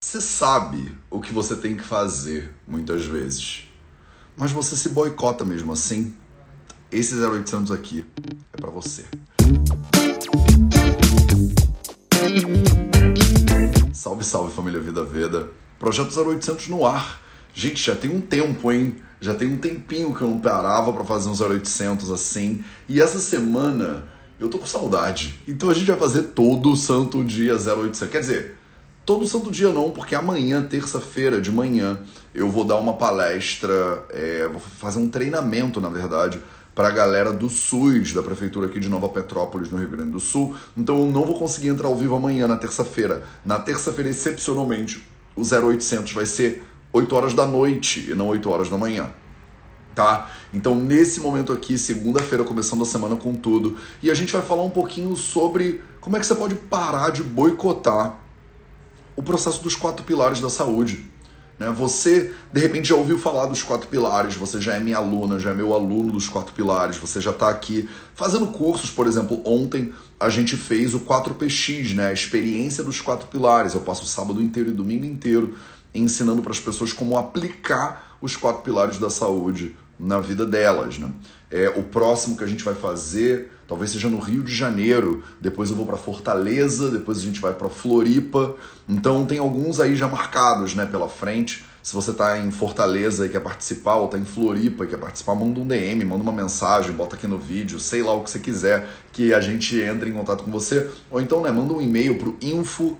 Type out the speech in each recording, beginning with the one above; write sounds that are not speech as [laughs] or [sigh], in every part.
Você sabe o que você tem que fazer muitas vezes, mas você se boicota mesmo assim. Esse 0800 aqui é para você. Salve, salve família Vida Veda. Projeto 0800 no ar. Gente, já tem um tempo, hein? Já tem um tempinho que eu não parava para fazer um 0800 assim. E essa semana eu tô com saudade. Então a gente vai fazer todo santo dia 0800. Quer dizer, todo santo dia não, porque amanhã, terça-feira de manhã, eu vou dar uma palestra, é, vou fazer um treinamento, na verdade, para a galera do SUS, da prefeitura aqui de Nova Petrópolis, no Rio Grande do Sul. Então eu não vou conseguir entrar ao vivo amanhã, na terça-feira. Na terça-feira, excepcionalmente, o 0800 vai ser 8 horas da noite e não 8 horas da manhã. Tá? Então, nesse momento aqui, segunda-feira, começando a semana com tudo, e a gente vai falar um pouquinho sobre como é que você pode parar de boicotar o processo dos quatro pilares da saúde. Né? Você, de repente, já ouviu falar dos quatro pilares, você já é minha aluna, já é meu aluno dos quatro pilares, você já está aqui fazendo cursos, por exemplo, ontem a gente fez o 4PX, né? a experiência dos quatro pilares. Eu passo o sábado inteiro e domingo inteiro ensinando para as pessoas como aplicar os quatro pilares da saúde na vida delas. Né? É, o próximo que a gente vai fazer talvez seja no Rio de Janeiro, depois eu vou para Fortaleza, depois a gente vai para Floripa. Então tem alguns aí já marcados, né, pela frente. Se você está em Fortaleza e quer participar, ou está em Floripa e quer participar, manda um DM, manda uma mensagem, bota aqui no vídeo, sei lá o que você quiser, que a gente entre em contato com você. Ou então, né, manda um e-mail para o info,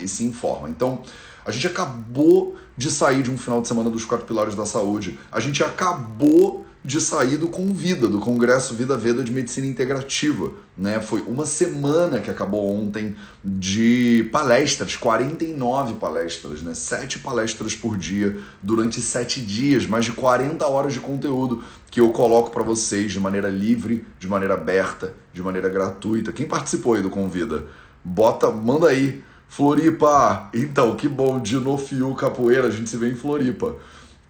e se informa. Então, a gente acabou de sair de um final de semana dos quatro pilares da saúde. A gente acabou de sair do Convida, do Congresso Vida Veda de Medicina Integrativa. Né? Foi uma semana que acabou ontem de palestras, 49 palestras, né? 7 palestras por dia, durante 7 dias, mais de 40 horas de conteúdo que eu coloco para vocês de maneira livre, de maneira aberta, de maneira gratuita. Quem participou aí do Convida? Bota, manda aí. Floripa! Então, que bom, de no Fio Capoeira, a gente se vê em Floripa.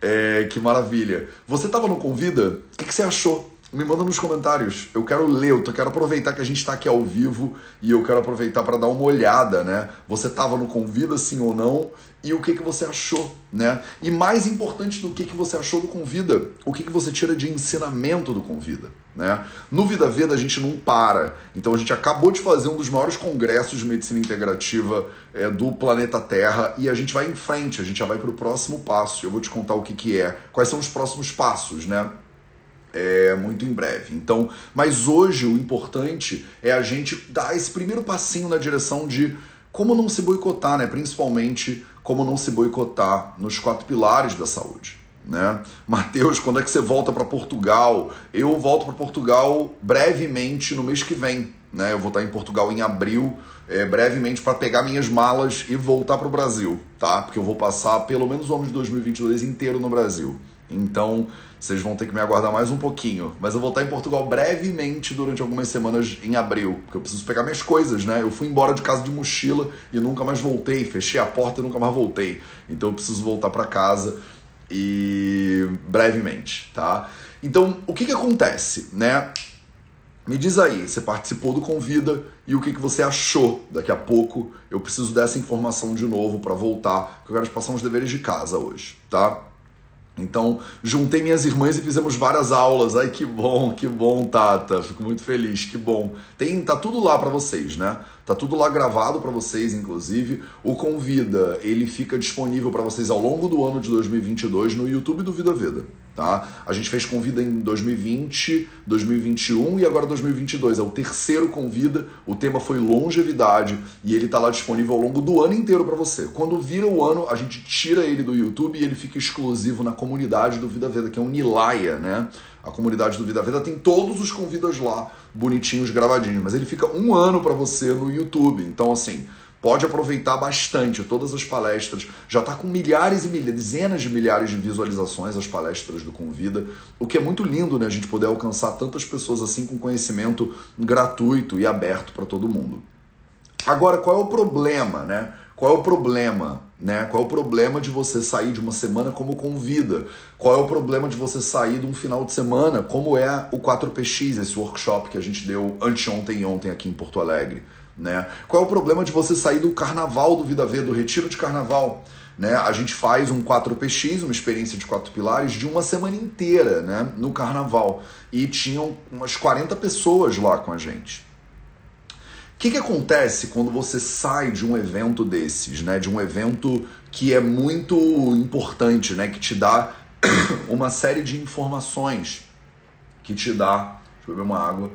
É, que maravilha. Você estava no Convida? O que, que, você achou? Me manda nos comentários. Eu quero ler, eu quero aproveitar que a gente está aqui ao vivo e eu quero aproveitar para dar uma olhada, né? Você estava no Convida, sim ou não? E o que, que você achou, né? E mais importante do que, que você achou do Convida, o que, que você tira de ensinamento do Convida, né? No Vida Veda a gente não para. Então a gente acabou de fazer um dos maiores congressos de medicina integrativa é, do planeta Terra e a gente vai em frente, a gente já vai para o próximo passo. Eu vou te contar o que, que é, quais são os próximos passos, né? É, muito em breve. Então, mas hoje o importante é a gente dar esse primeiro passinho na direção de como não se boicotar, né? Principalmente como não se boicotar nos quatro pilares da saúde né? Mateus, quando é que você volta para Portugal? Eu volto para Portugal brevemente no mês que vem, né? Eu vou estar em Portugal em abril, é, brevemente para pegar minhas malas e voltar para o Brasil, tá? Porque eu vou passar pelo menos o ano de 2022 inteiro no Brasil. Então, vocês vão ter que me aguardar mais um pouquinho. Mas eu vou estar em Portugal brevemente durante algumas semanas em abril, porque eu preciso pegar minhas coisas, né? Eu fui embora de casa de mochila e nunca mais voltei, fechei a porta e nunca mais voltei. Então eu preciso voltar para casa e brevemente, tá? Então, o que que acontece, né? Me diz aí, você participou do Convida e o que, que você achou? Daqui a pouco eu preciso dessa informação de novo para voltar, porque eu quero passar uns deveres de casa hoje, tá? Então, juntei minhas irmãs e fizemos várias aulas. Ai, que bom, que bom, Tata. Fico muito feliz, que bom. Tem, tá tudo lá para vocês, né? Tá tudo lá gravado para vocês, inclusive. O Convida, ele fica disponível para vocês ao longo do ano de 2022 no YouTube do Vida Veda, tá? A gente fez Convida em 2020, 2021 e agora 2022. É o terceiro Convida. O tema foi longevidade e ele tá lá disponível ao longo do ano inteiro para você. Quando vira o ano, a gente tira ele do YouTube e ele fica exclusivo na comunidade do Vida Veda, que é um Nilaya, né? A comunidade do Vida Veda tem todos os convidas lá, bonitinhos, gravadinhos. Mas ele fica um ano para você no YouTube. Então, assim, pode aproveitar bastante todas as palestras. Já está com milhares e milhares, dezenas de milhares de visualizações as palestras do Convida. O que é muito lindo, né? A gente poder alcançar tantas pessoas assim com conhecimento gratuito e aberto para todo mundo. Agora, qual é o problema, né? Qual é o problema? Né? Qual é o problema de você sair de uma semana como convida? Qual é o problema de você sair de um final de semana como é o 4PX, esse workshop que a gente deu anteontem e ontem aqui em Porto Alegre? Né? Qual é o problema de você sair do carnaval do Vida V, do retiro de carnaval? Né? A gente faz um 4PX, uma experiência de quatro pilares, de uma semana inteira né? no carnaval. E tinham umas 40 pessoas lá com a gente. O que, que acontece quando você sai de um evento desses, né? De um evento que é muito importante, né? Que te dá [coughs] uma série de informações, que te dá. Deixa eu beber uma água.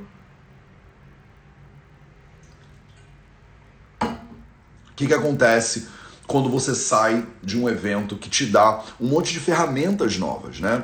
O que, que acontece quando você sai de um evento que te dá um monte de ferramentas novas, né?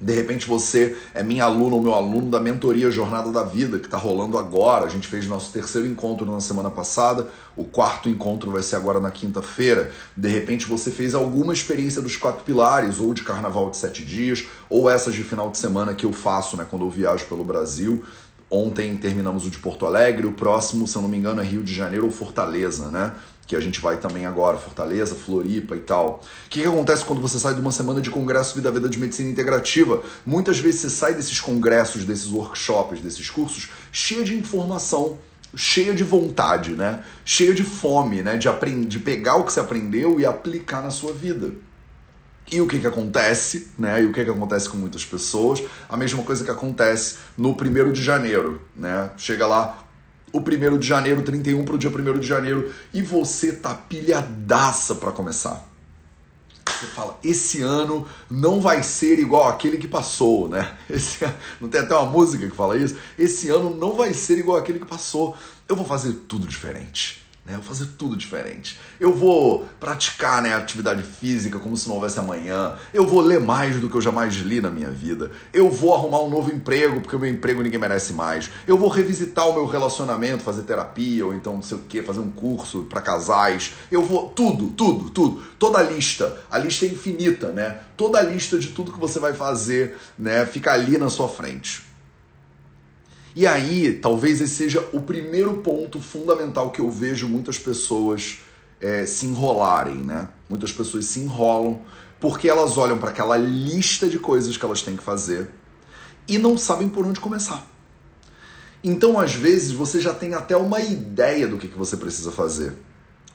De repente você é minha aluna ou meu aluno da mentoria Jornada da Vida, que está rolando agora. A gente fez nosso terceiro encontro na semana passada, o quarto encontro vai ser agora na quinta-feira. De repente você fez alguma experiência dos quatro pilares, ou de carnaval de sete dias, ou essas de final de semana que eu faço né, quando eu viajo pelo Brasil. Ontem terminamos o de Porto Alegre, o próximo, se eu não me engano, é Rio de Janeiro ou Fortaleza, né? que a gente vai também agora, Fortaleza, Floripa e tal. O que, que acontece quando você sai de uma semana de congresso Vida Vida de Medicina Integrativa? Muitas vezes você sai desses congressos, desses workshops, desses cursos, cheia de informação, cheia de vontade, né? Cheia de fome, né? De, aprender, de pegar o que você aprendeu e aplicar na sua vida. E o que, que acontece, né? E o que, que acontece com muitas pessoas? A mesma coisa que acontece no primeiro de janeiro, né? Chega lá, o primeiro de janeiro, 31 para o dia 1 de janeiro, e você tá pilhadaça para começar. Você fala, esse ano não vai ser igual aquele que passou, né? [laughs] Esse, não tem até uma música que fala isso? Esse ano não vai ser igual aquele que passou. Eu vou fazer tudo diferente. Né? Eu vou fazer tudo diferente. Eu vou praticar né, atividade física como se não houvesse amanhã. Eu vou ler mais do que eu jamais li na minha vida. Eu vou arrumar um novo emprego, porque o meu emprego ninguém merece mais. Eu vou revisitar o meu relacionamento, fazer terapia, ou então não sei o que, fazer um curso para casais. Eu vou. Tudo, tudo, tudo. Toda a lista. A lista é infinita, né? Toda a lista de tudo que você vai fazer, né? Fica ali na sua frente. E aí, talvez esse seja o primeiro ponto fundamental que eu vejo muitas pessoas é, se enrolarem, né? Muitas pessoas se enrolam porque elas olham para aquela lista de coisas que elas têm que fazer e não sabem por onde começar. Então, às vezes, você já tem até uma ideia do que, que você precisa fazer.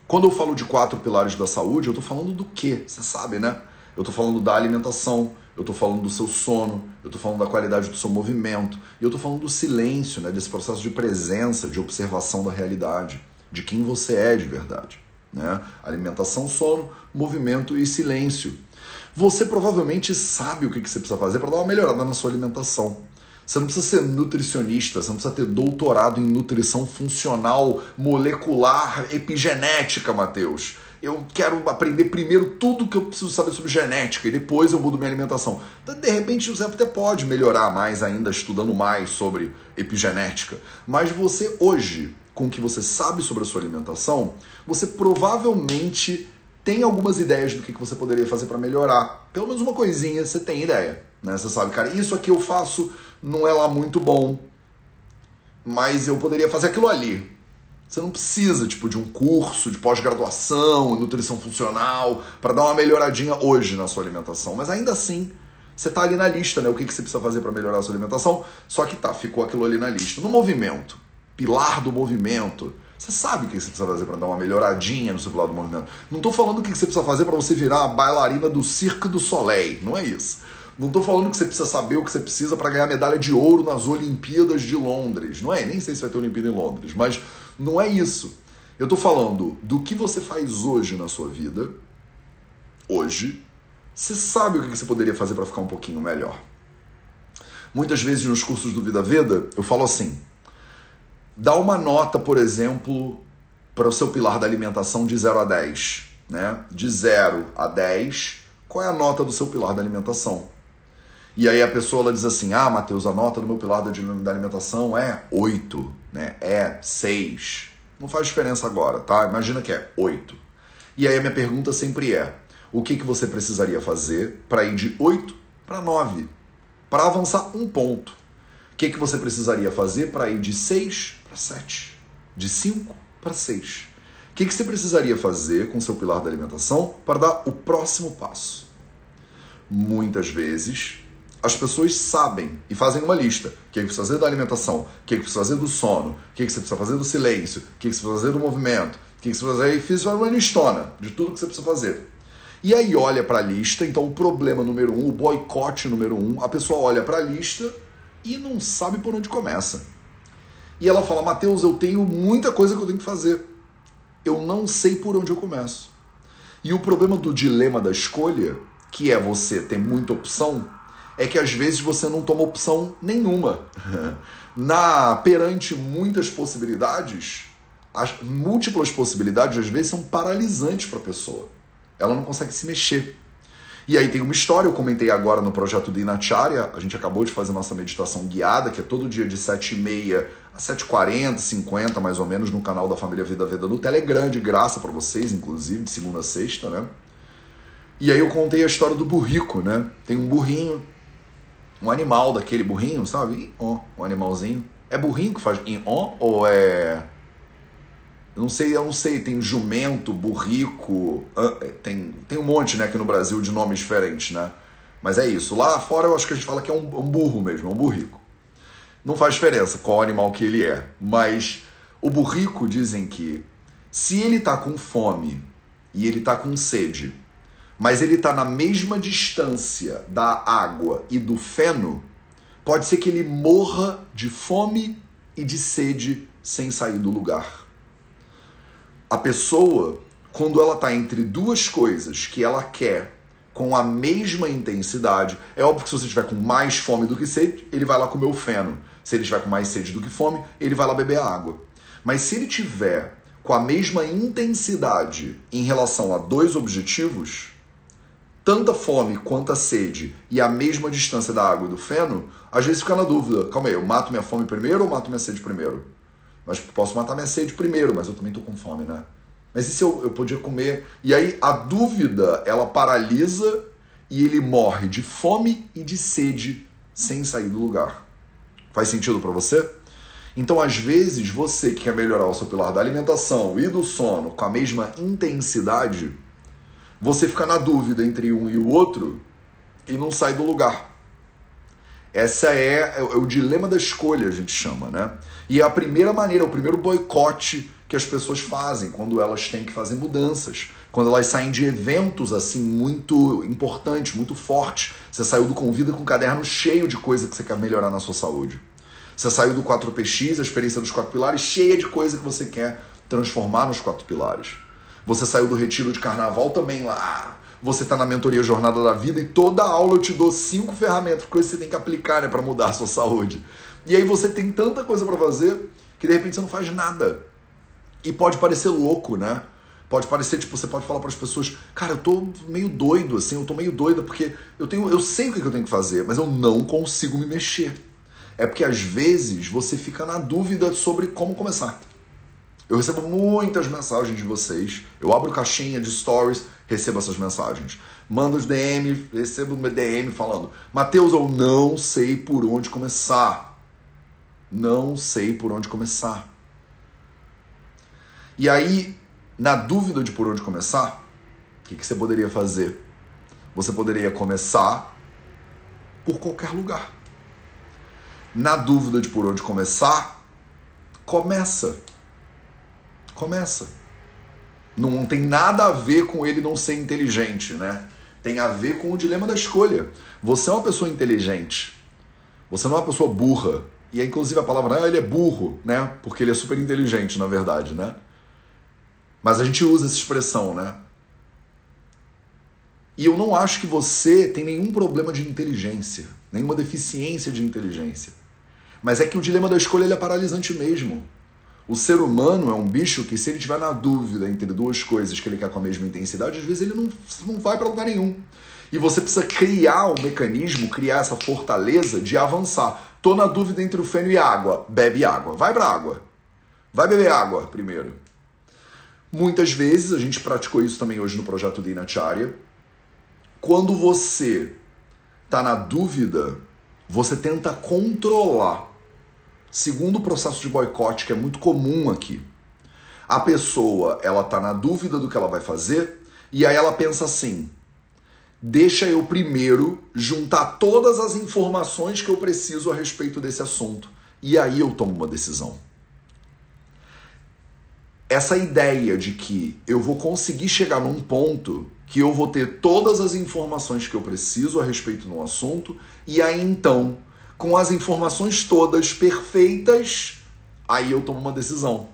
Quando eu falo de quatro pilares da saúde, eu estou falando do quê? Você sabe, né? Eu estou falando da alimentação, eu estou falando do seu sono, eu estou falando da qualidade do seu movimento, e eu estou falando do silêncio, né, desse processo de presença, de observação da realidade, de quem você é de verdade. Né? Alimentação, sono, movimento e silêncio. Você provavelmente sabe o que você precisa fazer para dar uma melhorada na sua alimentação. Você não precisa ser nutricionista, você não precisa ter doutorado em nutrição funcional, molecular, epigenética, Matheus eu quero aprender primeiro tudo que eu preciso saber sobre genética e depois eu mudo minha alimentação. Então, de repente você até pode melhorar mais ainda estudando mais sobre epigenética, mas você hoje, com o que você sabe sobre a sua alimentação, você provavelmente tem algumas ideias do que você poderia fazer para melhorar. Pelo menos uma coisinha você tem ideia, né? Você sabe, cara, isso aqui eu faço não é lá muito bom, mas eu poderia fazer aquilo ali. Você não precisa tipo de um curso de pós-graduação, nutrição funcional, para dar uma melhoradinha hoje na sua alimentação. Mas ainda assim, você está ali na lista, né? O que, que você precisa fazer para melhorar a sua alimentação? Só que tá, ficou aquilo ali na lista. No movimento, pilar do movimento. Você sabe o que você precisa fazer para dar uma melhoradinha no seu pilar do movimento. Não estou falando o que você precisa fazer para você virar a bailarina do Cirque du Soleil. Não é isso. Não estou falando que você precisa saber o que você precisa para ganhar medalha de ouro nas Olimpíadas de Londres. Não é? Nem sei se vai ter Olimpíada em Londres, mas não é isso. Eu estou falando do que você faz hoje na sua vida, hoje. Você sabe o que você poderia fazer para ficar um pouquinho melhor. Muitas vezes nos cursos do Vida Veda, eu falo assim: dá uma nota, por exemplo, para o seu pilar da alimentação de 0 a 10. Né? De 0 a 10, qual é a nota do seu pilar da alimentação? E aí a pessoa ela diz assim: Ah, Matheus, a nota do meu pilar da alimentação é 8, né? é 6. Não faz diferença agora, tá? Imagina que é 8. E aí a minha pergunta sempre é: o que, que você precisaria fazer para ir de 8 para 9? Para avançar um ponto. O que, que você precisaria fazer para ir de 6 para 7? De 5 para 6? O que, que você precisaria fazer com seu pilar da alimentação para dar o próximo passo? Muitas vezes as pessoas sabem e fazem uma lista. O que, é que precisa fazer da alimentação, o que, é que precisa fazer do sono, o que, é que você precisa fazer do silêncio, o que, é que você precisa fazer do movimento, o que, é que você precisa fazer. E fiz uma listona de tudo que você precisa fazer. E aí olha para a lista, então o problema número um, o boicote número um, a pessoa olha para a lista e não sabe por onde começa. E ela fala, Mateus, eu tenho muita coisa que eu tenho que fazer. Eu não sei por onde eu começo. E o problema do dilema da escolha, que é você ter muita opção, é que às vezes você não toma opção nenhuma. [laughs] Na perante muitas possibilidades, as múltiplas possibilidades às vezes são paralisantes para a pessoa. Ela não consegue se mexer. E aí tem uma história, eu comentei agora no projeto de Inacharya, a gente acabou de fazer nossa meditação guiada, que é todo dia de 7h30 a 7h40, 50 mais ou menos, no canal da Família Vida Veda no Telegram, de graça para vocês, inclusive, de segunda a sexta, né? E aí eu contei a história do burrico, né? Tem um burrinho, um animal daquele burrinho, sabe? Um animalzinho. É burrinho que faz on ou é. Eu não sei, eu não sei, tem jumento, burrico, é, tem, tem um monte né, aqui no Brasil de nomes diferentes, né? Mas é isso. Lá fora eu acho que a gente fala que é um, um burro mesmo, é um burrico. Não faz diferença qual animal que ele é. Mas o burrico dizem que se ele tá com fome e ele tá com sede mas ele está na mesma distância da água e do feno, pode ser que ele morra de fome e de sede sem sair do lugar. A pessoa, quando ela está entre duas coisas que ela quer com a mesma intensidade, é óbvio que se você estiver com mais fome do que sede, ele vai lá comer o feno. Se ele estiver com mais sede do que fome, ele vai lá beber água. Mas se ele tiver com a mesma intensidade em relação a dois objetivos, tanta fome quanto a sede e a mesma distância da água e do feno, às vezes fica na dúvida: calma aí, eu mato minha fome primeiro ou mato minha sede primeiro? Mas posso matar minha sede primeiro, mas eu também estou com fome, né? Mas e se eu, eu podia comer? E aí a dúvida ela paralisa e ele morre de fome e de sede sem sair do lugar. Faz sentido para você? Então, às vezes, você que quer melhorar o seu pilar da alimentação e do sono com a mesma intensidade, você fica na dúvida entre um e o outro e não sai do lugar. Essa é, é, o dilema da escolha, a gente chama, né? E é a primeira maneira, o primeiro boicote que as pessoas fazem quando elas têm que fazer mudanças, quando elas saem de eventos assim muito importantes, muito fortes. Você saiu do Convida com um caderno cheio de coisa que você quer melhorar na sua saúde. Você saiu do 4PX, a experiência dos quatro pilares, cheia de coisa que você quer transformar nos quatro pilares. Você saiu do retiro de carnaval também lá. Você está na mentoria Jornada da Vida e toda aula eu te dou cinco ferramentas, que você tem que aplicar né, para mudar a sua saúde. E aí você tem tanta coisa para fazer que de repente você não faz nada. E pode parecer louco, né? Pode parecer, tipo, você pode falar para as pessoas, cara, eu tô meio doido, assim, eu tô meio doida porque eu tenho, eu sei o que eu tenho que fazer, mas eu não consigo me mexer. É porque às vezes você fica na dúvida sobre como começar. Eu recebo muitas mensagens de vocês. Eu abro caixinha de stories, recebo essas mensagens. Mando os DM, recebo DM falando: Mateus, eu não sei por onde começar. Não sei por onde começar. E aí, na dúvida de por onde começar, o que, que você poderia fazer? Você poderia começar por qualquer lugar. Na dúvida de por onde começar, começa Começa. Não tem nada a ver com ele não ser inteligente, né? Tem a ver com o dilema da escolha. Você é uma pessoa inteligente. Você não é uma pessoa burra. E é inclusive a palavra, ah, ele é burro, né? Porque ele é super inteligente, na verdade, né? Mas a gente usa essa expressão, né? E eu não acho que você tem nenhum problema de inteligência, nenhuma deficiência de inteligência. Mas é que o dilema da escolha é paralisante mesmo. O ser humano é um bicho que, se ele tiver na dúvida entre duas coisas que ele quer com a mesma intensidade, às vezes ele não, não vai para lugar nenhum. E você precisa criar um mecanismo, criar essa fortaleza de avançar. Tô na dúvida entre o feno e a água. Bebe água. Vai para água. Vai beber água primeiro. Muitas vezes, a gente praticou isso também hoje no projeto de Inacharya. Quando você está na dúvida, você tenta controlar Segundo o processo de boicote, que é muito comum aqui, a pessoa ela tá na dúvida do que ela vai fazer e aí ela pensa assim: deixa eu primeiro juntar todas as informações que eu preciso a respeito desse assunto. E aí eu tomo uma decisão. Essa ideia de que eu vou conseguir chegar num ponto que eu vou ter todas as informações que eu preciso a respeito de um assunto, e aí então, com as informações todas perfeitas, aí eu tomo uma decisão.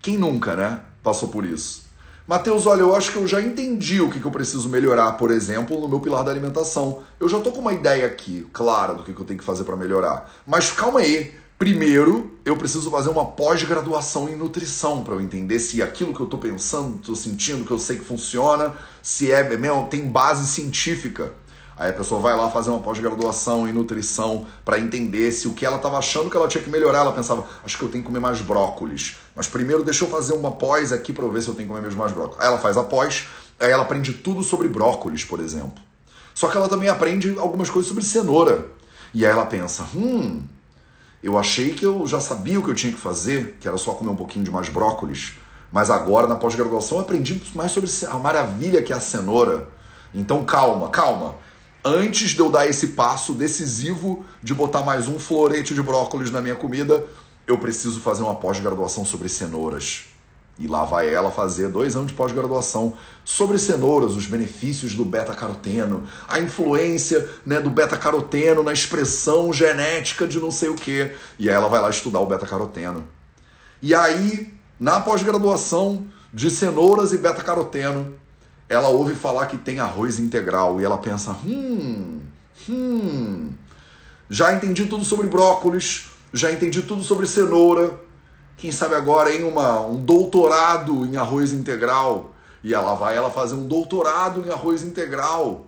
Quem nunca, né? Passou por isso. Mateus, olha, eu acho que eu já entendi o que, que eu preciso melhorar, por exemplo, no meu pilar da alimentação. Eu já tô com uma ideia aqui, clara, do que, que eu tenho que fazer para melhorar. Mas calma aí. Primeiro, eu preciso fazer uma pós-graduação em nutrição para eu entender se aquilo que eu tô pensando, tô sentindo, que eu sei que funciona, se é mesmo, tem base científica. Aí a pessoa vai lá fazer uma pós-graduação em nutrição para entender se o que ela estava achando que ela tinha que melhorar, ela pensava, acho que eu tenho que comer mais brócolis. Mas primeiro deixa eu fazer uma pós aqui para ver se eu tenho que comer mesmo mais brócolis. Aí ela faz a pós, aí ela aprende tudo sobre brócolis, por exemplo. Só que ela também aprende algumas coisas sobre cenoura. E aí ela pensa, hum, eu achei que eu já sabia o que eu tinha que fazer, que era só comer um pouquinho de mais brócolis. Mas agora, na pós-graduação, eu aprendi mais sobre a maravilha que é a cenoura. Então calma, calma antes de eu dar esse passo decisivo de botar mais um florete de brócolis na minha comida, eu preciso fazer uma pós-graduação sobre cenouras. E lá vai ela fazer dois anos de pós-graduação sobre cenouras, os benefícios do beta-caroteno, a influência né, do beta-caroteno na expressão genética de não sei o que. E aí ela vai lá estudar o beta-caroteno. E aí, na pós-graduação de cenouras e beta-caroteno, ela ouve falar que tem arroz integral e ela pensa: hum, hum, já entendi tudo sobre brócolis, já entendi tudo sobre cenoura. Quem sabe agora em uma, um doutorado em arroz integral. E ela vai ela fazer um doutorado em arroz integral.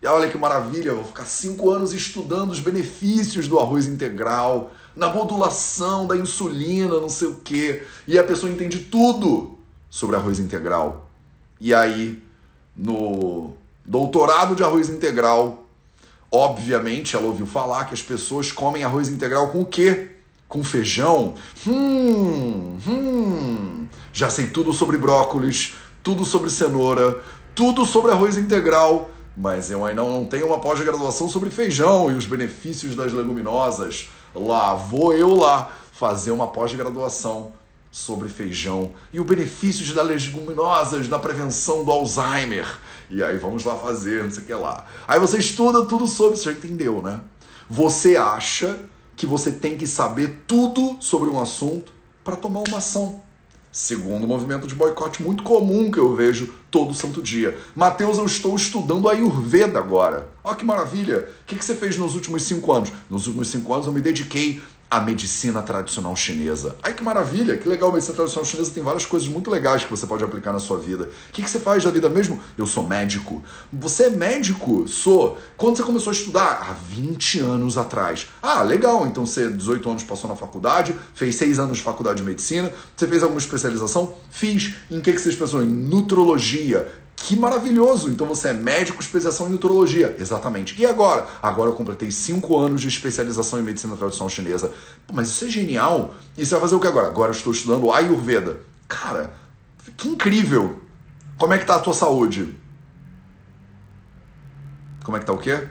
E olha que maravilha, vou ficar cinco anos estudando os benefícios do arroz integral, na modulação da insulina, não sei o quê. E a pessoa entende tudo sobre arroz integral. E aí no doutorado de arroz integral. Obviamente, ela ouviu falar que as pessoas comem arroz integral com o quê? Com feijão? Hum, hum. Já sei tudo sobre brócolis, tudo sobre cenoura, tudo sobre arroz integral, mas eu ainda não tenho uma pós-graduação sobre feijão e os benefícios das leguminosas. Lá vou eu lá fazer uma pós-graduação sobre feijão e o benefício das leguminosas na prevenção do Alzheimer. E aí vamos lá fazer, não sei o que lá. Aí você estuda tudo sobre, você já entendeu, né? Você acha que você tem que saber tudo sobre um assunto para tomar uma ação. Segundo o movimento de boicote muito comum que eu vejo todo santo dia. Mateus, eu estou estudando a Ayurveda agora. Olha que maravilha! O que você fez nos últimos cinco anos? Nos últimos cinco anos eu me dediquei a medicina tradicional chinesa. Ai que maravilha, que legal, a medicina tradicional chinesa tem várias coisas muito legais que você pode aplicar na sua vida. O que, que você faz da vida mesmo? Eu sou médico. Você é médico? Sou. Quando você começou a estudar? Há 20 anos atrás. Ah, legal, então você 18 anos passou na faculdade, fez 6 anos de faculdade de medicina, você fez alguma especialização? Fiz. Em que, que você especializou? Em nutrologia, que maravilhoso! Então você é médico, especialização em nutrologia. Exatamente. E agora? Agora eu completei cinco anos de especialização em medicina tradicional chinesa. Pô, mas isso é genial! E você vai fazer o que agora? Agora eu estou estudando Ayurveda. Cara, que incrível! Como é que tá a tua saúde? Como é que tá o quê?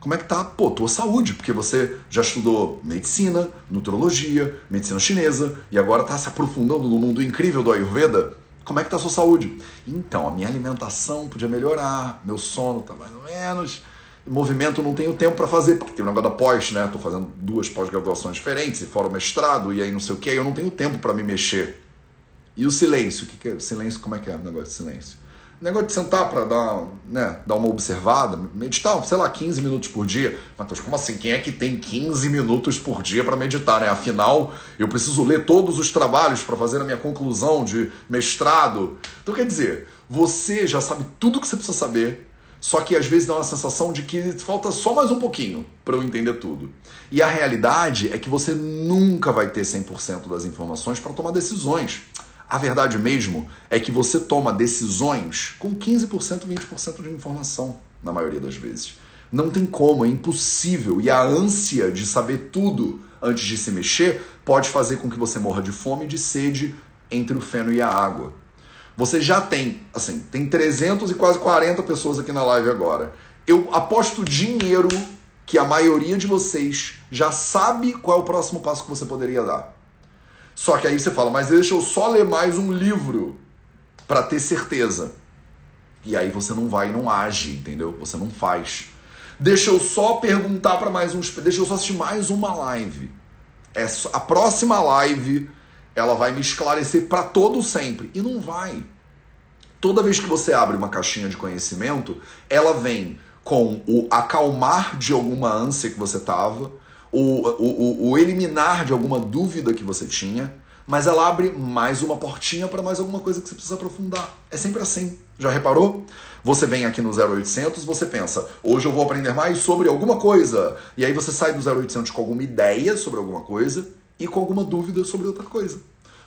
Como é que tá, pô, tua saúde? Porque você já estudou medicina, nutrologia, medicina chinesa e agora está se aprofundando no mundo incrível do Ayurveda. Como é que tá a sua saúde? Então, a minha alimentação podia melhorar, meu sono tá mais ou menos, movimento não tenho tempo para fazer, porque tem o negócio da pós, né? Tô fazendo duas pós-graduações diferentes, e fora o mestrado, e aí não sei o que, eu não tenho tempo para me mexer. E o silêncio, o que, que é? Silêncio, como é que é o negócio de silêncio? Negócio de sentar para dar, né, dar uma observada, meditar, sei lá, 15 minutos por dia. Matheus, como assim? Quem é que tem 15 minutos por dia para meditar, né? Afinal, eu preciso ler todos os trabalhos para fazer a minha conclusão de mestrado. Então, quer dizer, você já sabe tudo que você precisa saber, só que às vezes dá uma sensação de que falta só mais um pouquinho para eu entender tudo. E a realidade é que você nunca vai ter 100% das informações para tomar decisões. A verdade mesmo é que você toma decisões com 15%, 20% de informação, na maioria das vezes. Não tem como, é impossível. E a ânsia de saber tudo antes de se mexer pode fazer com que você morra de fome e de sede entre o feno e a água. Você já tem, assim, tem 300 e quase 40 pessoas aqui na live agora. Eu aposto dinheiro que a maioria de vocês já sabe qual é o próximo passo que você poderia dar. Só que aí você fala, mas deixa eu só ler mais um livro para ter certeza. E aí você não vai não age, entendeu? Você não faz. Deixa eu só perguntar para mais uns, deixa eu só assistir mais uma live. É a próxima live ela vai me esclarecer para todo sempre e não vai. Toda vez que você abre uma caixinha de conhecimento, ela vem com o acalmar de alguma ânsia que você tava, o, o, o, eliminar de alguma dúvida que você tinha, mas ela abre mais uma portinha para mais alguma coisa que você precisa aprofundar. É sempre assim. Já reparou? Você vem aqui no 0800, você pensa, hoje eu vou aprender mais sobre alguma coisa. E aí você sai do 0800 com alguma ideia sobre alguma coisa e com alguma dúvida sobre outra coisa.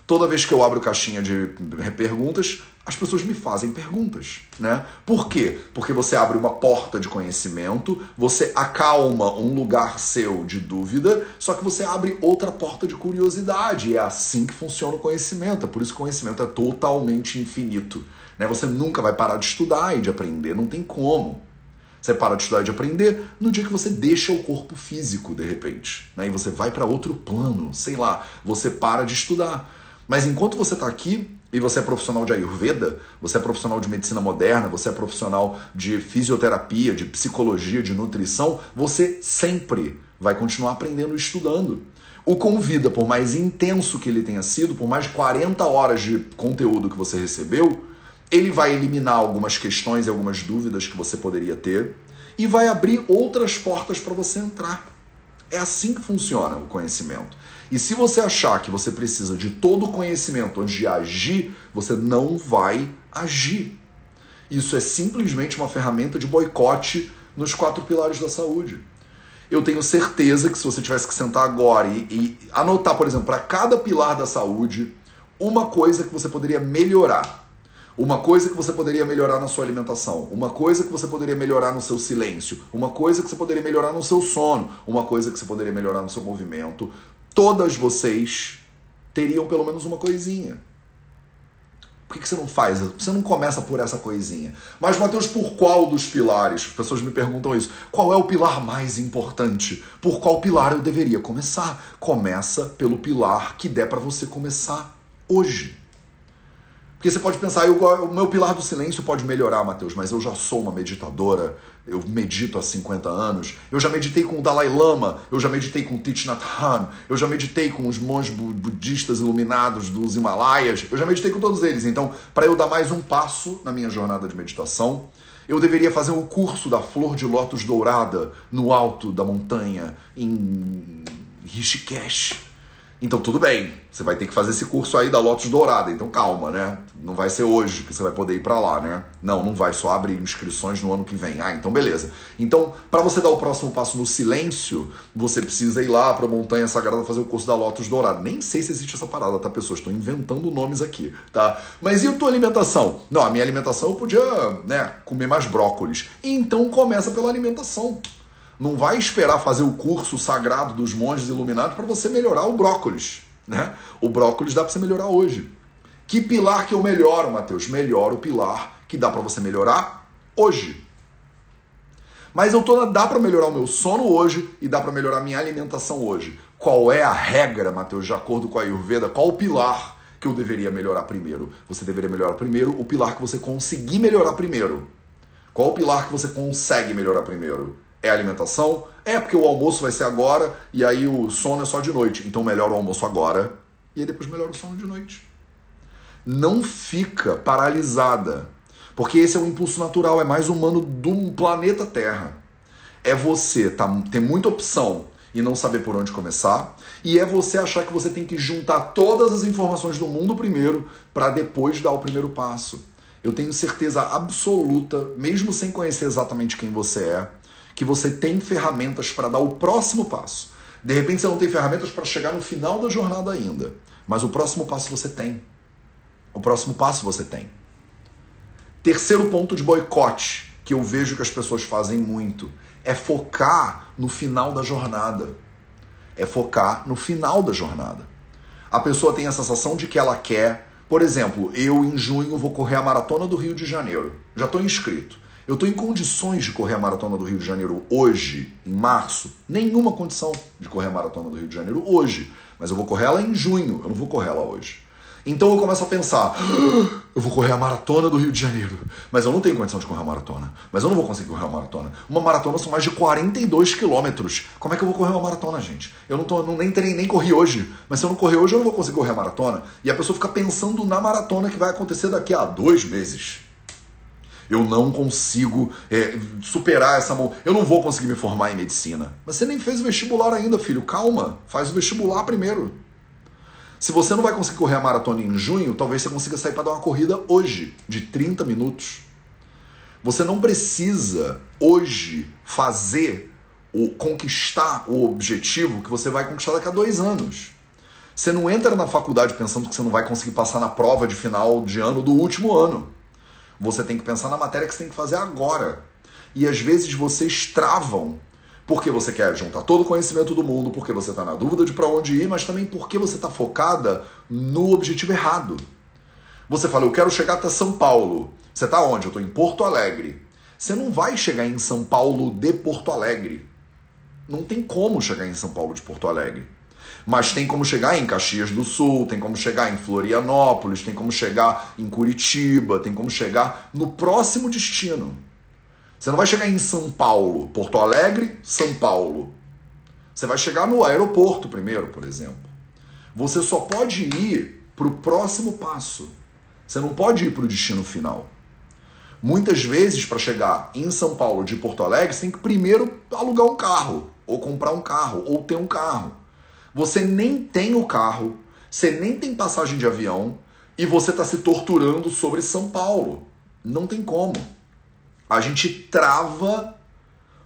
Toda vez que eu abro caixinha de perguntas, as pessoas me fazem perguntas, né? Por quê? Porque você abre uma porta de conhecimento, você acalma um lugar seu de dúvida, só que você abre outra porta de curiosidade. É assim que funciona o conhecimento. É por isso que o conhecimento é totalmente infinito. Né? Você nunca vai parar de estudar e de aprender, não tem como. Você para de estudar e de aprender no dia que você deixa o corpo físico, de repente. Né? E você vai para outro plano, sei lá, você para de estudar. Mas enquanto você está aqui e você é profissional de Ayurveda, você é profissional de medicina moderna, você é profissional de fisioterapia, de psicologia, de nutrição, você sempre vai continuar aprendendo e estudando. O Convida, por mais intenso que ele tenha sido, por mais de 40 horas de conteúdo que você recebeu, ele vai eliminar algumas questões e algumas dúvidas que você poderia ter e vai abrir outras portas para você entrar. É assim que funciona o conhecimento. E se você achar que você precisa de todo o conhecimento antes de agir, você não vai agir. Isso é simplesmente uma ferramenta de boicote nos quatro pilares da saúde. Eu tenho certeza que se você tivesse que sentar agora e, e anotar, por exemplo, para cada pilar da saúde, uma coisa que você poderia melhorar. Uma coisa que você poderia melhorar na sua alimentação, uma coisa que você poderia melhorar no seu silêncio, uma coisa que você poderia melhorar no seu sono, uma coisa que você poderia melhorar no seu movimento, todas vocês teriam pelo menos uma coisinha. Por que, você não faz? Você não começa por essa coisinha. Mas, Mateus, por qual dos pilares? As pessoas me perguntam isso. Qual é o pilar mais importante? Por qual pilar eu deveria começar? Começa pelo pilar que der para você começar hoje. Porque você pode pensar, eu, o meu pilar do silêncio pode melhorar, Matheus, mas eu já sou uma meditadora, eu medito há 50 anos, eu já meditei com o Dalai Lama, eu já meditei com Thich Nhat Hanh, eu já meditei com os monges budistas iluminados dos Himalaias, eu já meditei com todos eles. Então, para eu dar mais um passo na minha jornada de meditação, eu deveria fazer o um curso da flor de lótus dourada no alto da montanha em Rishikesh então tudo bem, você vai ter que fazer esse curso aí da Lotus Dourada, então calma, né? Não vai ser hoje que você vai poder ir para lá, né? Não, não vai, só abre inscrições no ano que vem. Ah, então beleza. Então, para você dar o próximo passo no silêncio, você precisa ir lá para a Montanha Sagrada fazer o curso da Lotus Dourada. Nem sei se existe essa parada, tá, pessoas? Estou inventando nomes aqui, tá? Mas e a tua alimentação? Não, a minha alimentação eu podia, né, comer mais brócolis. Então começa pela alimentação. Não vai esperar fazer o curso sagrado dos monges iluminados para você melhorar o brócolis. Né? O brócolis dá para você melhorar hoje. Que pilar que eu melhoro, Mateus? Melhora o pilar que dá para você melhorar hoje. Mas eu tô, dá para melhorar o meu sono hoje e dá para melhorar a minha alimentação hoje. Qual é a regra, Mateus, de acordo com a Ayurveda? Qual o pilar que eu deveria melhorar primeiro? Você deveria melhorar primeiro o pilar que você conseguir melhorar primeiro. Qual o pilar que você consegue melhorar primeiro? É alimentação? É porque o almoço vai ser agora e aí o sono é só de noite. Então melhora o almoço agora e aí depois melhora o sono de noite. Não fica paralisada. Porque esse é um impulso natural, é mais humano do planeta Terra. É você tá, ter muita opção e não saber por onde começar, e é você achar que você tem que juntar todas as informações do mundo primeiro para depois dar o primeiro passo. Eu tenho certeza absoluta, mesmo sem conhecer exatamente quem você é, que você tem ferramentas para dar o próximo passo. De repente você não tem ferramentas para chegar no final da jornada ainda, mas o próximo passo você tem. O próximo passo você tem. Terceiro ponto de boicote que eu vejo que as pessoas fazem muito é focar no final da jornada. É focar no final da jornada. A pessoa tem a sensação de que ela quer Por exemplo, eu em junho vou correr a maratona do Rio de Janeiro. Já estou inscrito. Eu estou em condições de correr a maratona do Rio de Janeiro hoje, em março? Nenhuma condição de correr a maratona do Rio de Janeiro hoje. Mas eu vou correr ela em junho, eu não vou correr ela hoje. Então eu começo a pensar, ah, eu vou correr a maratona do Rio de Janeiro, mas eu não tenho condição de correr a maratona. Mas eu não vou conseguir correr a maratona. Uma maratona são mais de 42 quilômetros. Como é que eu vou correr uma maratona, gente? Eu não tô, não, nem treinei, nem corri hoje. Mas se eu não correr hoje, eu não vou conseguir correr a maratona. E a pessoa fica pensando na maratona que vai acontecer daqui a dois meses. Eu não consigo é, superar essa. Eu não vou conseguir me formar em medicina. Mas você nem fez o vestibular ainda, filho. Calma. Faz o vestibular primeiro. Se você não vai conseguir correr a maratona em junho, talvez você consiga sair para dar uma corrida hoje, de 30 minutos. Você não precisa hoje fazer ou conquistar o objetivo que você vai conquistar daqui a dois anos. Você não entra na faculdade pensando que você não vai conseguir passar na prova de final de ano do último ano. Você tem que pensar na matéria que você tem que fazer agora. E às vezes vocês travam porque você quer juntar todo o conhecimento do mundo, porque você está na dúvida de para onde ir, mas também porque você está focada no objetivo errado. Você fala, eu quero chegar até São Paulo. Você está onde? Eu estou em Porto Alegre. Você não vai chegar em São Paulo de Porto Alegre. Não tem como chegar em São Paulo de Porto Alegre. Mas tem como chegar em Caxias do Sul, tem como chegar em Florianópolis, tem como chegar em Curitiba, tem como chegar no próximo destino. Você não vai chegar em São Paulo, Porto Alegre, São Paulo. Você vai chegar no aeroporto primeiro, por exemplo. Você só pode ir para o próximo passo. Você não pode ir para o destino final. Muitas vezes, para chegar em São Paulo de Porto Alegre, você tem que primeiro alugar um carro, ou comprar um carro, ou ter um carro. Você nem tem o carro, você nem tem passagem de avião, e você está se torturando sobre São Paulo. Não tem como a gente trava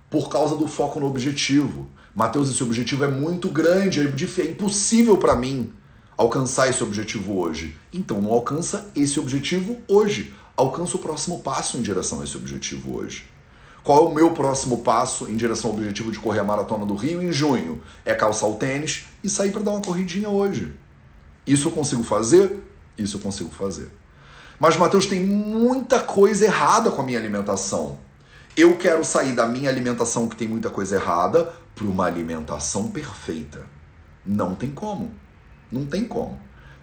por causa do foco no objetivo. Mateus, esse objetivo é muito grande, é impossível para mim alcançar esse objetivo hoje. Então não alcança esse objetivo hoje. Alcança o próximo passo em direção a esse objetivo hoje. Qual é o meu próximo passo em direção ao objetivo de correr a maratona do Rio em junho? É calçar o tênis e sair para dar uma corridinha hoje. Isso eu consigo fazer? Isso eu consigo fazer. Mas, Mateus, tem muita coisa errada com a minha alimentação. Eu quero sair da minha alimentação que tem muita coisa errada para uma alimentação perfeita. Não tem como. Não tem como.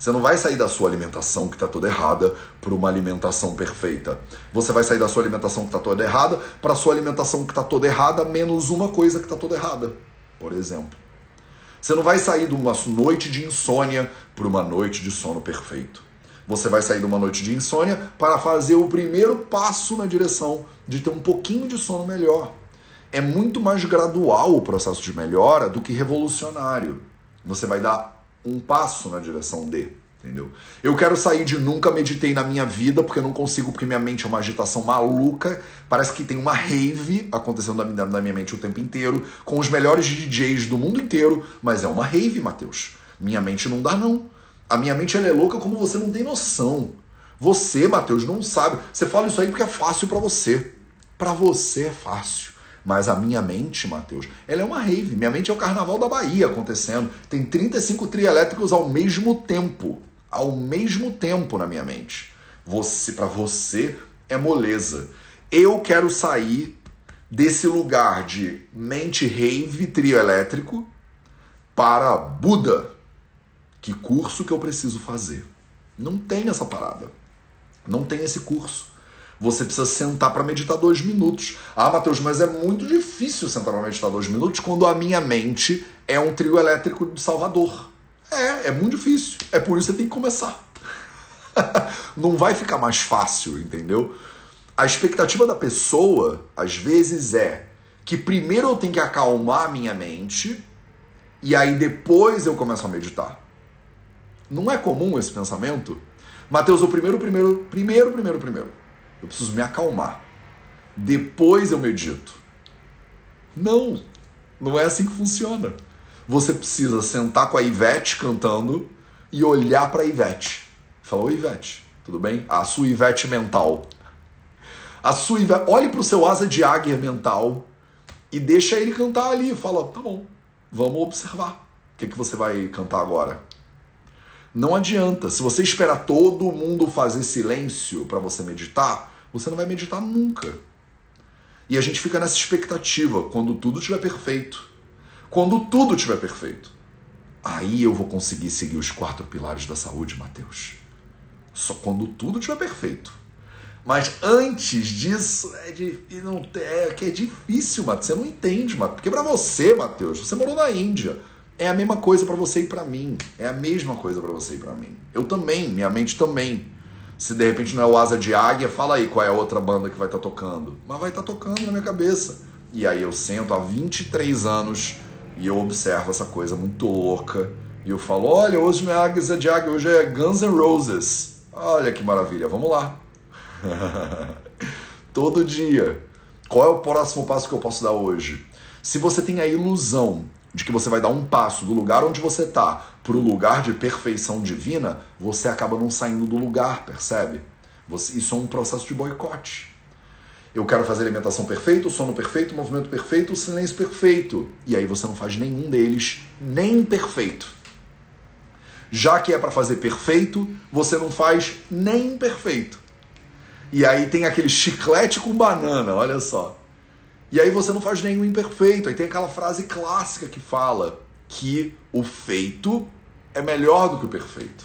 Você não vai sair da sua alimentação que está toda errada para uma alimentação perfeita. Você vai sair da sua alimentação que está toda errada para a sua alimentação que está toda errada menos uma coisa que está toda errada. Por exemplo. Você não vai sair de uma noite de insônia para uma noite de sono perfeito. Você vai sair de uma noite de insônia para fazer o primeiro passo na direção de ter um pouquinho de sono melhor. É muito mais gradual o processo de melhora do que revolucionário. Você vai dar um passo na direção de, entendeu? Eu quero sair de nunca meditei na minha vida porque eu não consigo, porque minha mente é uma agitação maluca. Parece que tem uma rave acontecendo na minha mente o tempo inteiro, com os melhores DJs do mundo inteiro, mas é uma rave, Matheus. Minha mente não dá, não. A minha mente é louca como você não tem noção. Você, Mateus, não sabe. Você fala isso aí porque é fácil para você. Para você é fácil. Mas a minha mente, Mateus, ela é uma rave. Minha mente é o carnaval da Bahia acontecendo. Tem 35 trielétricos ao mesmo tempo. Ao mesmo tempo na minha mente. Você, para você é moleza. Eu quero sair desse lugar de mente rave trio elétrico para Buda que curso que eu preciso fazer? Não tem essa parada. Não tem esse curso. Você precisa sentar para meditar dois minutos. Ah, Matheus, mas é muito difícil sentar para meditar dois minutos quando a minha mente é um trio elétrico de Salvador. É, é muito difícil. É por isso que você tem que começar. [laughs] Não vai ficar mais fácil, entendeu? A expectativa da pessoa, às vezes, é que primeiro eu tenho que acalmar a minha mente e aí depois eu começo a meditar. Não é comum esse pensamento? Mateus, o primeiro, primeiro, primeiro, primeiro, primeiro. Eu preciso me acalmar. Depois eu medito. Não, não é assim que funciona. Você precisa sentar com a Ivete cantando e olhar para a Ivete. Fala, Ivete, tudo bem? A sua Ivete mental. A sua Ivete, olhe para o seu asa de águia mental e deixa ele cantar ali. Fala, tá bom, vamos observar. O que, que você vai cantar agora? Não adianta. Se você esperar todo mundo fazer silêncio para você meditar, você não vai meditar nunca. E a gente fica nessa expectativa quando tudo estiver perfeito. Quando tudo estiver perfeito. Aí eu vou conseguir seguir os quatro pilares da saúde, Mateus. Só quando tudo estiver perfeito. Mas antes disso, é, de, não, é que é difícil, Mateus. Você não entende, Mateus. Porque para você, Mateus, você morou na Índia. É a mesma coisa para você e para mim. É a mesma coisa para você e para mim. Eu também, minha mente também. Se de repente não é o Asa de Águia, fala aí qual é a outra banda que vai estar tá tocando. Mas vai estar tá tocando na minha cabeça. E aí eu sento há 23 anos e eu observo essa coisa muito louca. E eu falo: olha, hoje não é Asa de Águia, hoje é Guns N' Roses. Olha que maravilha, vamos lá. [laughs] Todo dia. Qual é o próximo passo que eu posso dar hoje? Se você tem a ilusão de que você vai dar um passo do lugar onde você está para o lugar de perfeição divina, você acaba não saindo do lugar, percebe? Você, isso é um processo de boicote. Eu quero fazer alimentação perfeita, sono perfeito, movimento perfeito, silêncio perfeito. E aí você não faz nenhum deles nem perfeito. Já que é para fazer perfeito, você não faz nem perfeito. E aí tem aquele chiclete com banana, olha só. E aí você não faz nenhum imperfeito. Aí tem aquela frase clássica que fala que o feito é melhor do que o perfeito.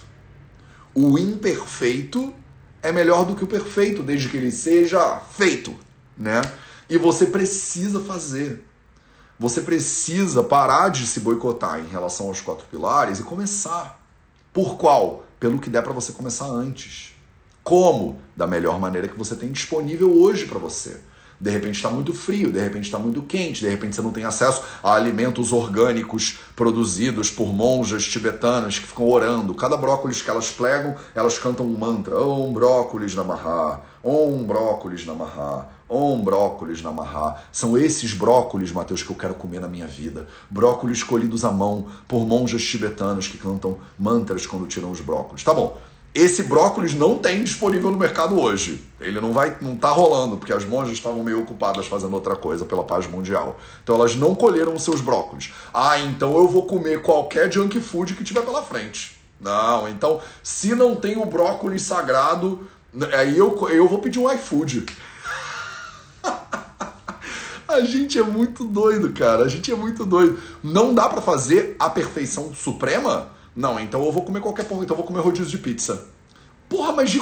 O imperfeito é melhor do que o perfeito, desde que ele seja feito, né? E você precisa fazer. Você precisa parar de se boicotar em relação aos quatro pilares e começar. Por qual? Pelo que der para você começar antes. Como? Da melhor maneira que você tem disponível hoje para você. De repente está muito frio, de repente está muito quente, de repente você não tem acesso a alimentos orgânicos produzidos por monjas tibetanas que ficam orando. Cada brócolis que elas plegam, elas cantam um mantra. Om brócolis namaha, om brócolis namaha, om brócolis namaha. São esses brócolis, Mateus, que eu quero comer na minha vida. Brócolis colhidos à mão por monjas tibetanas que cantam mantras quando tiram os brócolis. Tá bom. Esse brócolis não tem disponível no mercado hoje. Ele não vai, não tá rolando, porque as monjas estavam meio ocupadas fazendo outra coisa pela paz mundial. Então elas não colheram os seus brócolis. Ah, então eu vou comer qualquer junk food que tiver pela frente. Não, então se não tem o brócolis sagrado, aí eu, eu vou pedir um iFood. [laughs] A gente é muito doido, cara. A gente é muito doido. Não dá para fazer a perfeição suprema? Não, então eu vou comer qualquer porra, então eu vou comer rodízio de pizza. Porra, mas de...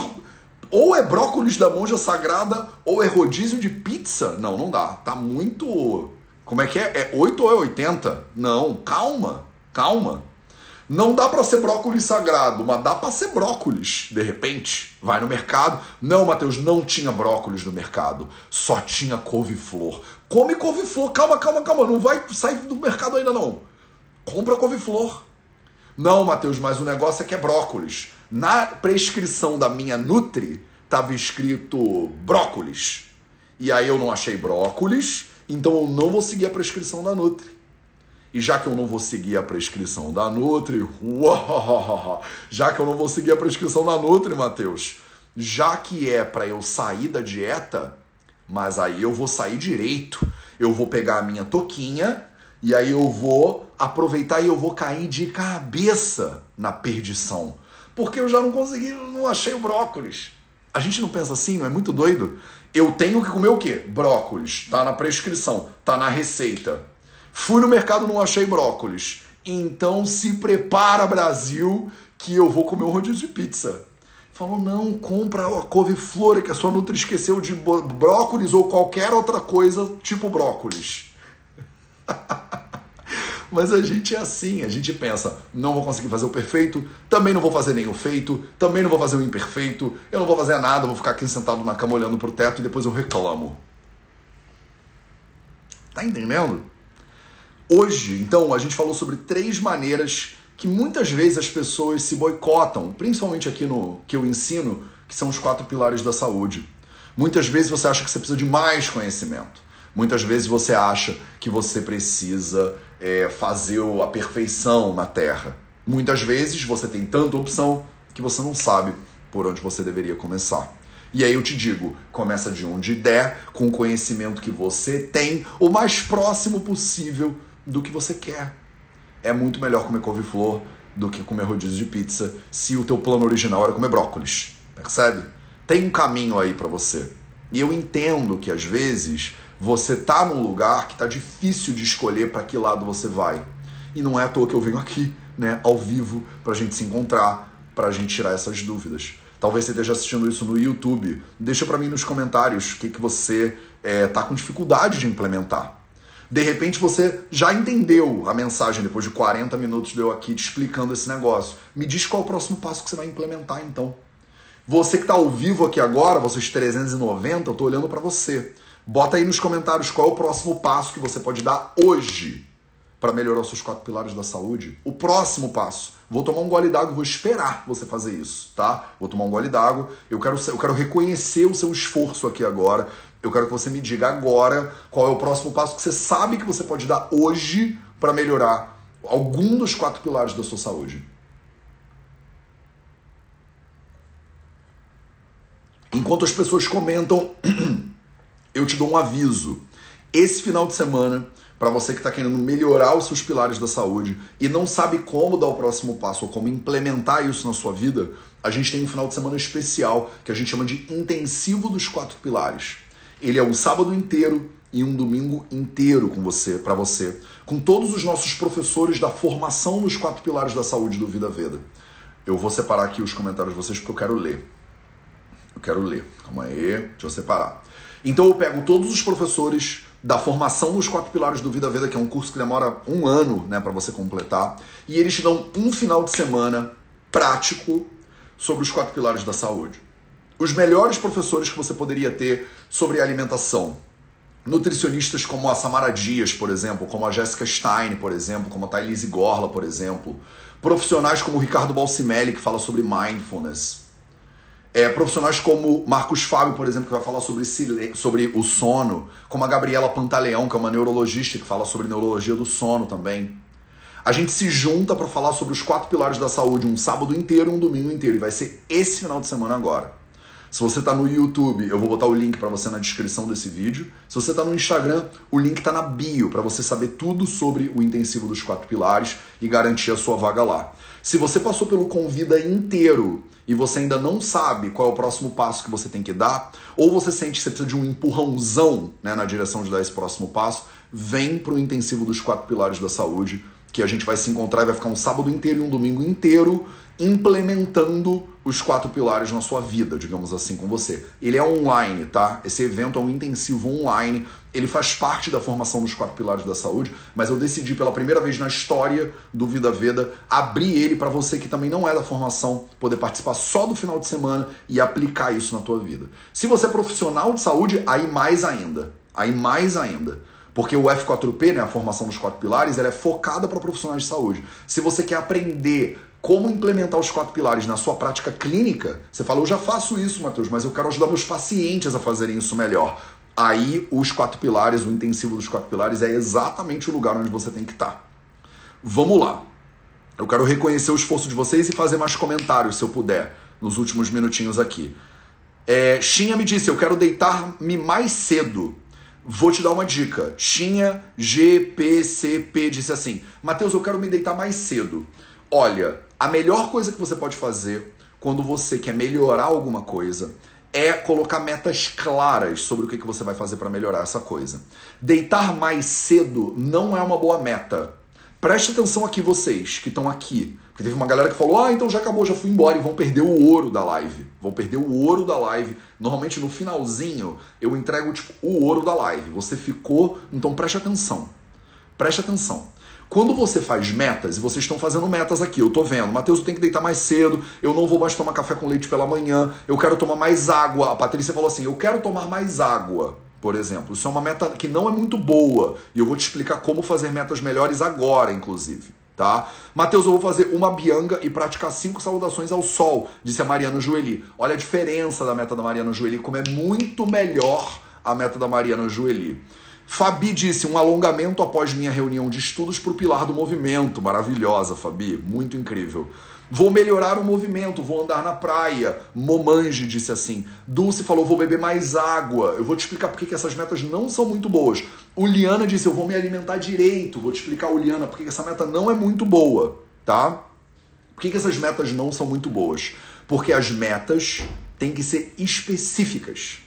ou é brócolis da monja sagrada ou é rodízio de pizza? Não, não dá. Tá muito. Como é que é? É 8 ou é 80? Não, calma, calma. Não dá para ser brócolis sagrado, mas dá para ser brócolis, de repente. Vai no mercado. Não, Matheus, não tinha brócolis no mercado. Só tinha couve-flor. Come couve-flor. Calma, calma, calma. Não vai sair do mercado ainda não. Compra couve-flor. Não, Matheus, mas o negócio é que é brócolis. Na prescrição da minha Nutri, estava escrito brócolis. E aí eu não achei brócolis, então eu não vou seguir a prescrição da Nutri. E já que eu não vou seguir a prescrição da Nutri, [laughs] já que eu não vou seguir a prescrição da Nutri, Matheus, já que é para eu sair da dieta, mas aí eu vou sair direito. Eu vou pegar a minha toquinha e aí eu vou aproveitar e eu vou cair de cabeça na perdição. Porque eu já não consegui, não achei o brócolis. A gente não pensa assim, não é muito doido? Eu tenho que comer o quê? Brócolis. Tá na prescrição, tá na receita. Fui no mercado, não achei brócolis. Então se prepara, Brasil, que eu vou comer um rodízio de pizza. Falou, não, compra a couve-flor, que a sua Nutri esqueceu de brócolis ou qualquer outra coisa tipo brócolis. [laughs] Mas a gente é assim, a gente pensa, não vou conseguir fazer o perfeito, também não vou fazer o feito, também não vou fazer o imperfeito, eu não vou fazer nada, vou ficar aqui sentado na cama olhando pro teto e depois eu reclamo. Tá entendendo? Hoje, então, a gente falou sobre três maneiras que muitas vezes as pessoas se boicotam, principalmente aqui no que eu ensino, que são os quatro pilares da saúde. Muitas vezes você acha que você precisa de mais conhecimento. Muitas vezes você acha que você precisa é, fazer a perfeição na Terra. Muitas vezes você tem tanta opção que você não sabe por onde você deveria começar. E aí eu te digo, começa de onde der, com o conhecimento que você tem, o mais próximo possível do que você quer. É muito melhor comer couve-flor do que comer rodízio de pizza se o teu plano original era comer brócolis. Percebe? Tem um caminho aí para você. E eu entendo que às vezes você tá num lugar que tá difícil de escolher para que lado você vai. E não é à toa que eu venho aqui, né, ao vivo, pra gente se encontrar, pra gente tirar essas dúvidas. Talvez você esteja assistindo isso no YouTube. Deixa para mim nos comentários o que, que você é, tá com dificuldade de implementar. De repente você já entendeu a mensagem depois de 40 minutos de eu aqui te explicando esse negócio. Me diz qual é o próximo passo que você vai implementar então. Você que está ao vivo aqui agora, vocês 390, eu estou olhando para você. Bota aí nos comentários qual é o próximo passo que você pode dar hoje para melhorar os seus quatro pilares da saúde. O próximo passo. Vou tomar um gole d'água, vou esperar você fazer isso, tá? Vou tomar um gole d'água. Eu quero, eu quero reconhecer o seu esforço aqui agora. Eu quero que você me diga agora qual é o próximo passo que você sabe que você pode dar hoje para melhorar algum dos quatro pilares da sua saúde. Enquanto as pessoas comentam, [clears throat] eu te dou um aviso. Esse final de semana, para você que está querendo melhorar os seus pilares da saúde e não sabe como dar o próximo passo ou como implementar isso na sua vida, a gente tem um final de semana especial que a gente chama de intensivo dos quatro pilares. Ele é um sábado inteiro e um domingo inteiro com você, para você, com todos os nossos professores da formação nos quatro pilares da saúde do Vida Veda. Eu vou separar aqui os comentários de vocês porque eu quero ler. Eu quero ler. Calma aí, deixa eu separar. Então eu pego todos os professores da formação nos quatro pilares do Vida Veda, que é um curso que demora um ano né, para você completar, e eles te dão um final de semana prático sobre os quatro pilares da saúde os melhores professores que você poderia ter sobre alimentação. Nutricionistas como a Samara Dias, por exemplo, como a Jessica Stein, por exemplo, como a Thailise Gorla, por exemplo. Profissionais como o Ricardo Balsimelli, que fala sobre mindfulness. É, profissionais como Marcos Fábio, por exemplo, que vai falar sobre, sobre o sono. Como a Gabriela Pantaleão, que é uma neurologista que fala sobre neurologia do sono também. A gente se junta para falar sobre os quatro pilares da saúde um sábado inteiro, um domingo inteiro. E vai ser esse final de semana agora. Se você está no YouTube, eu vou botar o link para você na descrição desse vídeo. Se você está no Instagram, o link está na bio para você saber tudo sobre o intensivo dos quatro pilares e garantir a sua vaga lá. Se você passou pelo Convida inteiro e você ainda não sabe qual é o próximo passo que você tem que dar, ou você sente que você precisa de um empurrãozão né, na direção de dar esse próximo passo, vem para o intensivo dos quatro pilares da saúde, que a gente vai se encontrar e vai ficar um sábado inteiro e um domingo inteiro implementando os quatro pilares na sua vida, digamos assim, com você. Ele é online, tá? Esse evento é um intensivo online. Ele faz parte da formação dos quatro pilares da saúde, mas eu decidi pela primeira vez na história do Vida Veda abrir ele para você que também não é da formação poder participar só do final de semana e aplicar isso na tua vida. Se você é profissional de saúde, aí mais ainda. Aí mais ainda. Porque o F4P, né, a formação dos quatro pilares, ela é focada para profissionais de saúde. Se você quer aprender como implementar os quatro pilares na sua prática clínica, você fala, eu já faço isso, Matheus, mas eu quero ajudar meus pacientes a fazerem isso melhor. Aí, os quatro pilares, o intensivo dos quatro pilares, é exatamente o lugar onde você tem que estar. Vamos lá. Eu quero reconhecer o esforço de vocês e fazer mais comentários, se eu puder, nos últimos minutinhos aqui. É, Xinha me disse, eu quero deitar-me mais cedo. Vou te dar uma dica. Xinha GPCP disse assim: Matheus, eu quero me deitar mais cedo. Olha, a melhor coisa que você pode fazer quando você quer melhorar alguma coisa é colocar metas claras sobre o que, você vai fazer para melhorar essa coisa. Deitar mais cedo não é uma boa meta. Preste atenção aqui, vocês que estão aqui. Porque teve uma galera que falou: ah, então já acabou, já fui embora e vão perder o ouro da live. Vão perder o ouro da live. Normalmente no finalzinho eu entrego tipo, o ouro da live. Você ficou, então preste atenção. Preste atenção. Quando você faz metas, e vocês estão fazendo metas aqui, eu tô vendo, Matheus, eu tenho que deitar mais cedo, eu não vou mais tomar café com leite pela manhã, eu quero tomar mais água. A Patrícia falou assim: eu quero tomar mais água, por exemplo. Isso é uma meta que não é muito boa, e eu vou te explicar como fazer metas melhores agora, inclusive. Tá? Mateus, eu vou fazer uma bianga e praticar cinco saudações ao sol, disse a Mariana Joeli. Olha a diferença da meta da Mariana Joeli, como é muito melhor a meta da Mariana Joeli. Fabi disse: um alongamento após minha reunião de estudos para o pilar do movimento. Maravilhosa, Fabi, muito incrível. Vou melhorar o movimento, vou andar na praia. Momange disse assim. Dulce falou: vou beber mais água. Eu vou te explicar porque que essas metas não são muito boas. Uliana disse: eu vou me alimentar direito. Vou te explicar, Uliana, porque essa meta não é muito boa, tá? Por que, que essas metas não são muito boas? Porque as metas têm que ser específicas.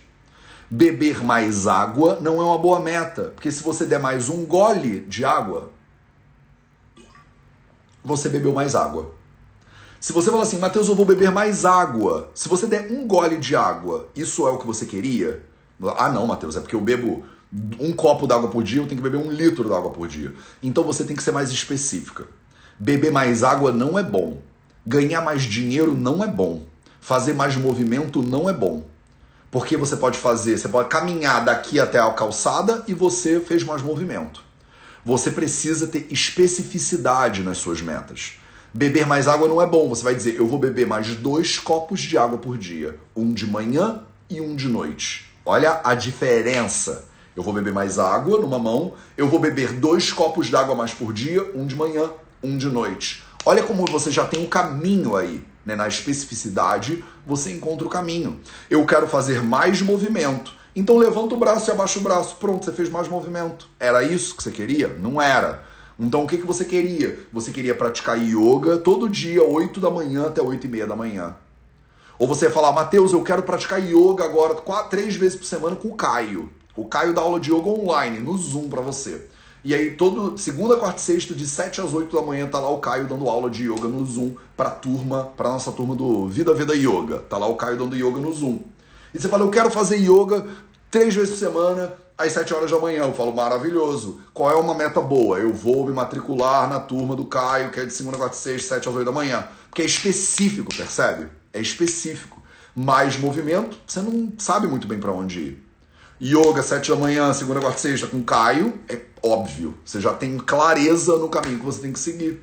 Beber mais água não é uma boa meta, porque se você der mais um gole de água, você bebeu mais água. Se você falar assim, Mateus, eu vou beber mais água. Se você der um gole de água, isso é o que você queria? Ah, não, Mateus, é porque eu bebo um copo d'água por dia, eu tenho que beber um litro d'água por dia. Então você tem que ser mais específica. Beber mais água não é bom. Ganhar mais dinheiro não é bom. Fazer mais movimento não é bom. Porque você pode fazer, você pode caminhar daqui até a calçada e você fez mais movimento. Você precisa ter especificidade nas suas metas. Beber mais água não é bom. Você vai dizer, eu vou beber mais dois copos de água por dia. Um de manhã e um de noite. Olha a diferença. Eu vou beber mais água numa mão, eu vou beber dois copos de água mais por dia, um de manhã, um de noite. Olha como você já tem um caminho aí. Né? Na especificidade, você encontra o caminho. Eu quero fazer mais movimento. Então levanta o braço e abaixa o braço. Pronto, você fez mais movimento. Era isso que você queria? Não era. Então o que, que você queria? Você queria praticar yoga todo dia, 8 da manhã até 8 e meia da manhã. Ou você ia falar, Matheus, eu quero praticar yoga agora quatro, três vezes por semana com o Caio. O Caio dá aula de yoga online, no Zoom para você. E aí, todo segunda, quarta e sexta, de 7 às 8 da manhã, tá lá o Caio dando aula de yoga no Zoom pra turma, pra nossa turma do Vida Vida Yoga. Tá lá o Caio dando yoga no Zoom. E você fala, eu quero fazer yoga três vezes por semana, às 7 horas da manhã. Eu falo, maravilhoso. Qual é uma meta boa? Eu vou me matricular na turma do Caio, que é de segunda, quarta sexta, 7 às 8 da manhã. Porque é específico, percebe? É específico. Mais movimento, você não sabe muito bem para onde ir. Yoga, 7 da manhã, segunda, quarta sexta, com Caio, é óbvio. Você já tem clareza no caminho que você tem que seguir.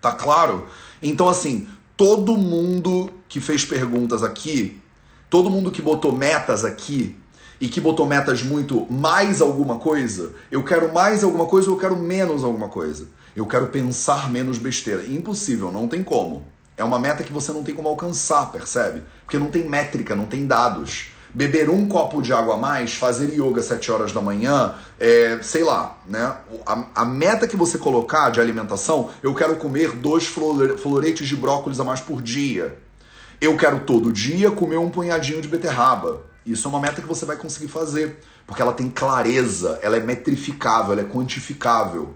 Tá claro? Então, assim, todo mundo que fez perguntas aqui, todo mundo que botou metas aqui, e que botou metas muito mais alguma coisa, eu quero mais alguma coisa ou eu quero menos alguma coisa. Eu quero pensar menos besteira. Impossível, não tem como. É uma meta que você não tem como alcançar, percebe? Porque não tem métrica, não tem dados. Beber um copo de água a mais, fazer yoga às 7 horas da manhã, é, sei lá, né? A, a, meta que você colocar de alimentação, eu quero comer dois floretes de brócolis a mais por dia. Eu quero todo dia comer um punhadinho de beterraba. Isso é uma meta que você vai conseguir fazer, porque ela tem clareza, ela é metrificável, ela é quantificável.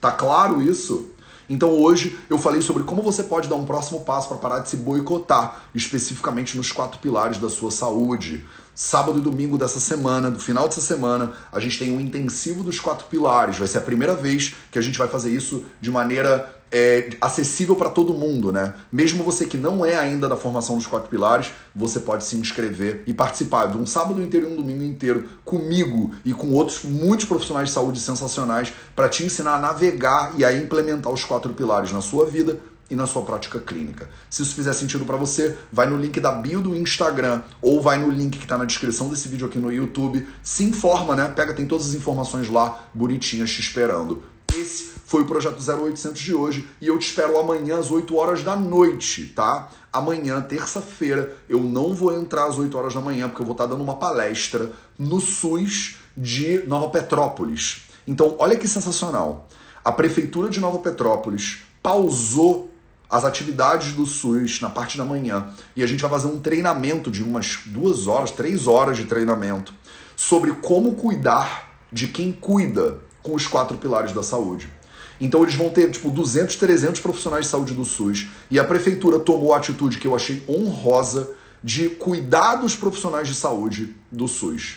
Tá claro isso? Então hoje eu falei sobre como você pode dar um próximo passo para parar de se boicotar, especificamente nos quatro pilares da sua saúde. Sábado e domingo dessa semana, do final dessa semana, a gente tem um intensivo dos quatro pilares. Vai ser a primeira vez que a gente vai fazer isso de maneira é, acessível para todo mundo, né? Mesmo você que não é ainda da formação dos quatro pilares, você pode se inscrever e participar de um sábado inteiro e um domingo inteiro comigo e com outros muitos profissionais de saúde sensacionais para te ensinar a navegar e a implementar os quatro pilares na sua vida e na sua prática clínica. Se isso fizer sentido para você, vai no link da bio do Instagram ou vai no link que está na descrição desse vídeo aqui no YouTube. Se informa, né? Pega, tem todas as informações lá bonitinhas te esperando. Esse foi o projeto 0800 de hoje e eu te espero amanhã às 8 horas da noite, tá? Amanhã, terça-feira, eu não vou entrar às 8 horas da manhã porque eu vou estar dando uma palestra no SUS de Nova Petrópolis. Então, olha que sensacional. A prefeitura de Nova Petrópolis pausou as atividades do SUS na parte da manhã e a gente vai fazer um treinamento de umas duas horas, três horas de treinamento sobre como cuidar de quem cuida com os quatro pilares da saúde. Então eles vão ter tipo 200, 300 profissionais de saúde do SUS e a prefeitura tomou a atitude que eu achei honrosa de cuidar dos profissionais de saúde do SUS.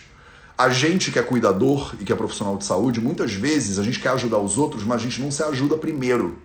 A gente que é cuidador e que é profissional de saúde, muitas vezes a gente quer ajudar os outros, mas a gente não se ajuda primeiro.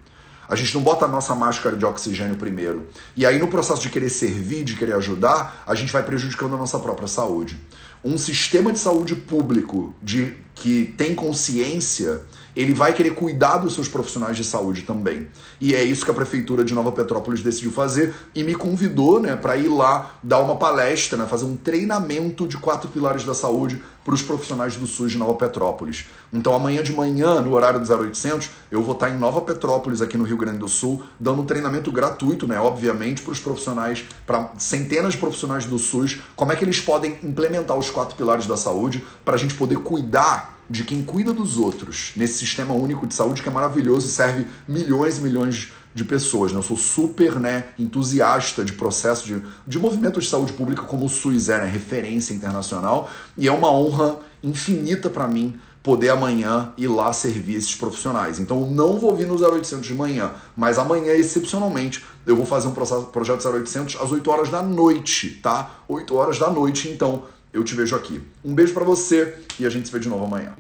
A gente não bota a nossa máscara de oxigênio primeiro. E aí, no processo de querer servir, de querer ajudar, a gente vai prejudicando a nossa própria saúde. Um sistema de saúde público de que tem consciência ele vai querer cuidar dos seus profissionais de saúde também. E é isso que a prefeitura de Nova Petrópolis decidiu fazer e me convidou, né, para ir lá dar uma palestra, né, fazer um treinamento de quatro pilares da saúde para os profissionais do SUS de Nova Petrópolis. Então amanhã de manhã, no horário do 0800, eu vou estar em Nova Petrópolis, aqui no Rio Grande do Sul, dando um treinamento gratuito, né, obviamente, para os profissionais, para centenas de profissionais do SUS, como é que eles podem implementar os quatro pilares da saúde para a gente poder cuidar de quem cuida dos outros nesse sistema único de saúde que é maravilhoso e serve milhões e milhões de pessoas. Né? Eu sou super né, entusiasta de processo de, de movimentos de saúde pública como o SUS é, né, referência internacional, e é uma honra infinita para mim poder amanhã ir lá servir esses profissionais. Então não vou vir no 0800 de manhã, mas amanhã, excepcionalmente, eu vou fazer um processo, projeto 0800 às 8 horas da noite, tá? 8 horas da noite, então eu te vejo aqui. Um beijo para você e a gente se vê de novo amanhã.